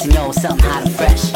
Blessing yo, something hot and fresh.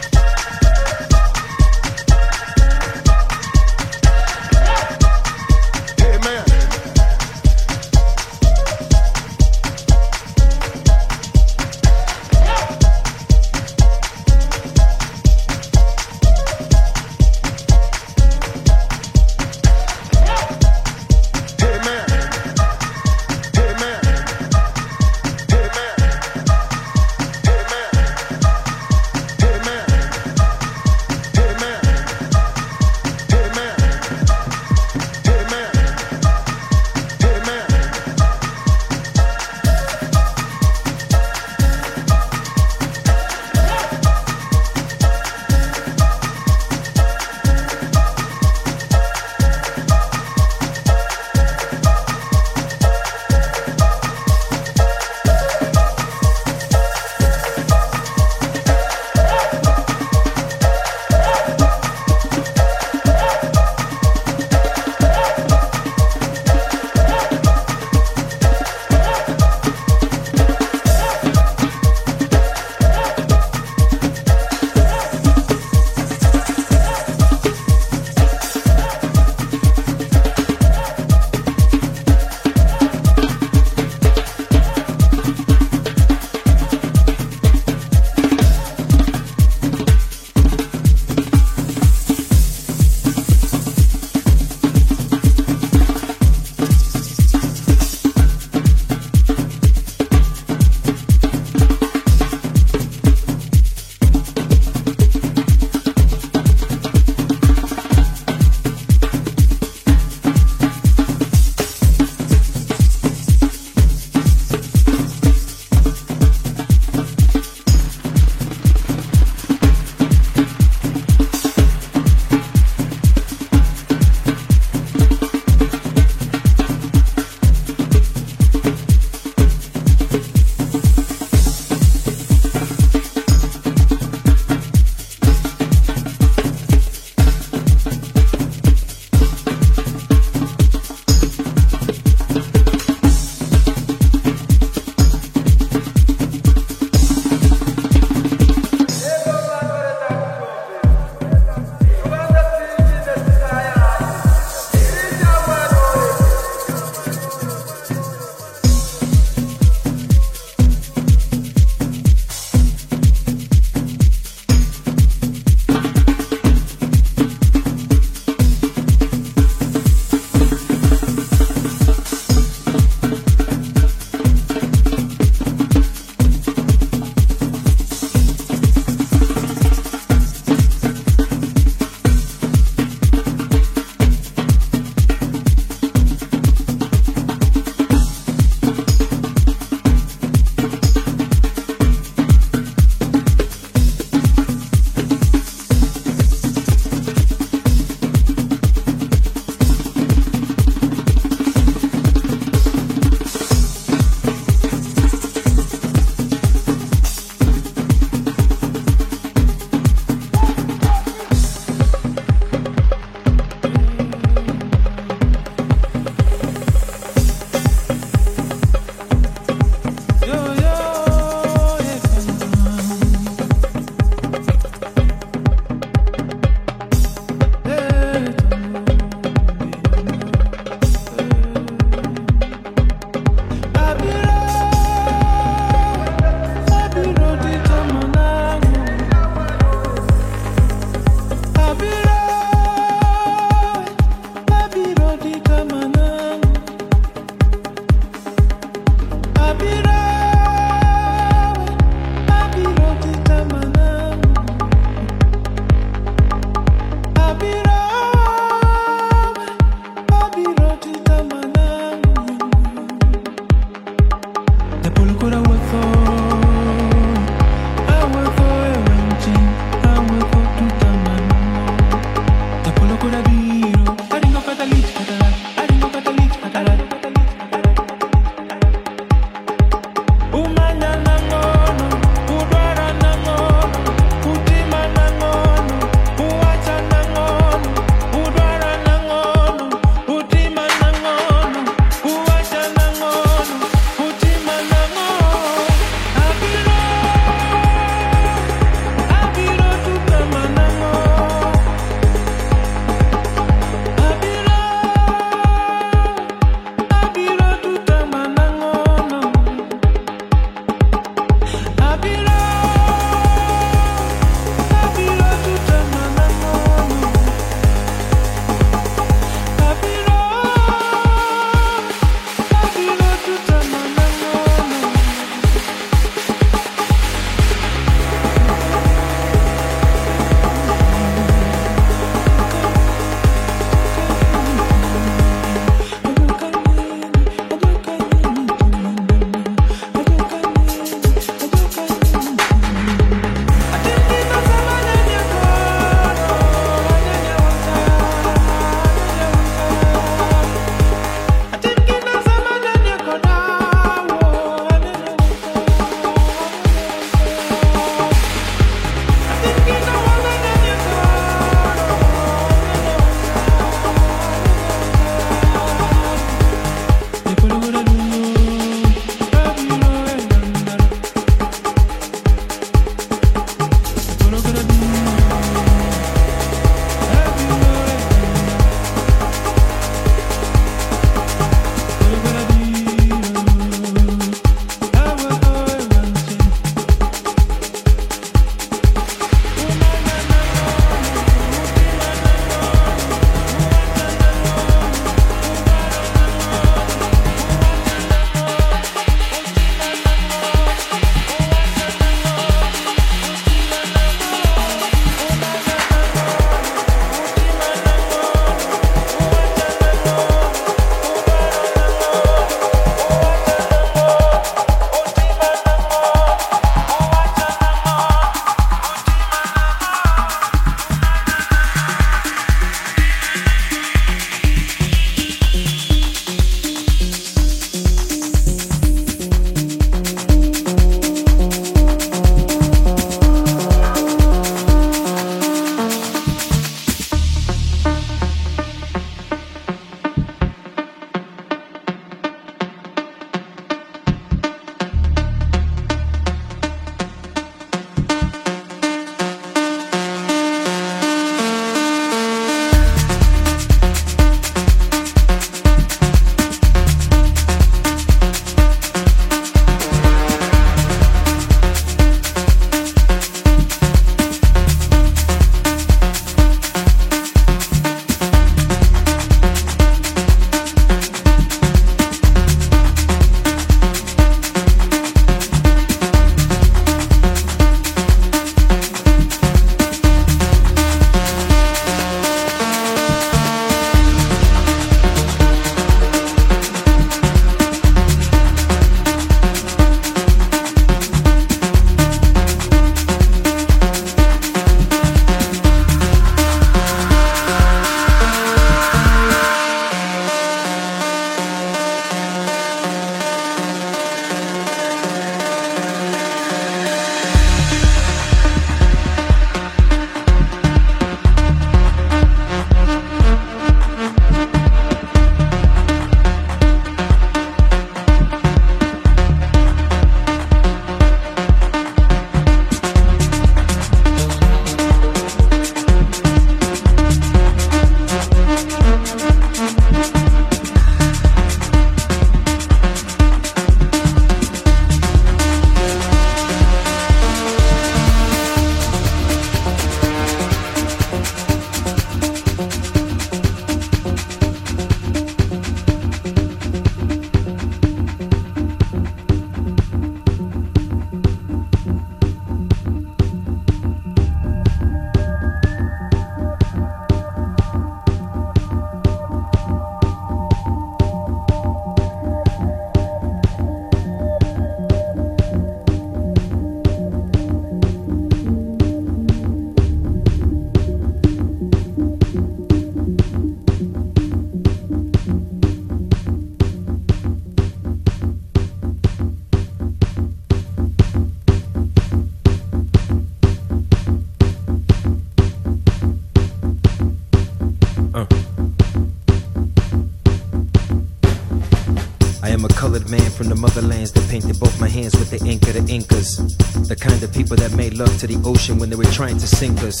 Ocean when they were trying to sink us.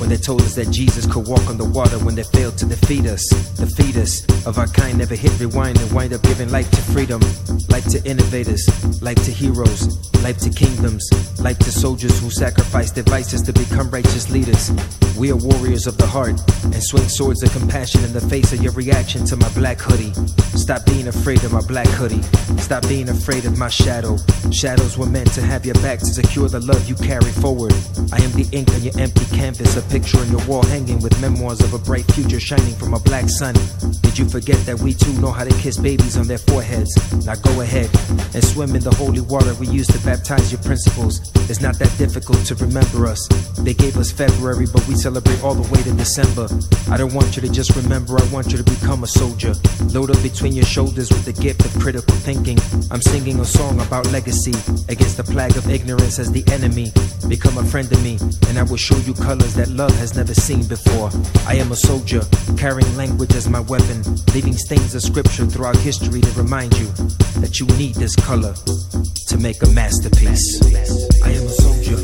When they told us that Jesus could walk on the water when they failed to defeat us. The fetus of our kind never hit rewind and wind up giving life to freedom. Life to innovators, life to heroes, life to kingdoms, life to soldiers who sacrifice their vices to become righteous leaders. We are warriors of the heart and swing swords of compassion in the face of your reaction to my black hoodie. Stop being afraid of my black hoodie. Stop being afraid of my shadow. Shadows were meant to have your back to secure the love you carry forward. I am the ink on your empty canvas, a picture on your wall hanging with memoirs of a bright future shining from a black sun. Did you forget that we too know how to kiss babies on their foreheads? Now go ahead and swim in the holy water we used to baptize your principles. It's not that difficult to remember us. They gave us February, but we celebrate all the way to December. I don't want you to just remember, I want you to become a soldier. Load up between your shoulders with the gift of critical thinking. I'm singing a song about legacy against the plague of ignorance as the enemy. Become a friend of me, and I will show you colors that love has never seen before. I am a soldier, carrying language as my weapon, leaving stains of scripture throughout history to remind you that you need this color to make a masterpiece. I am a soldier,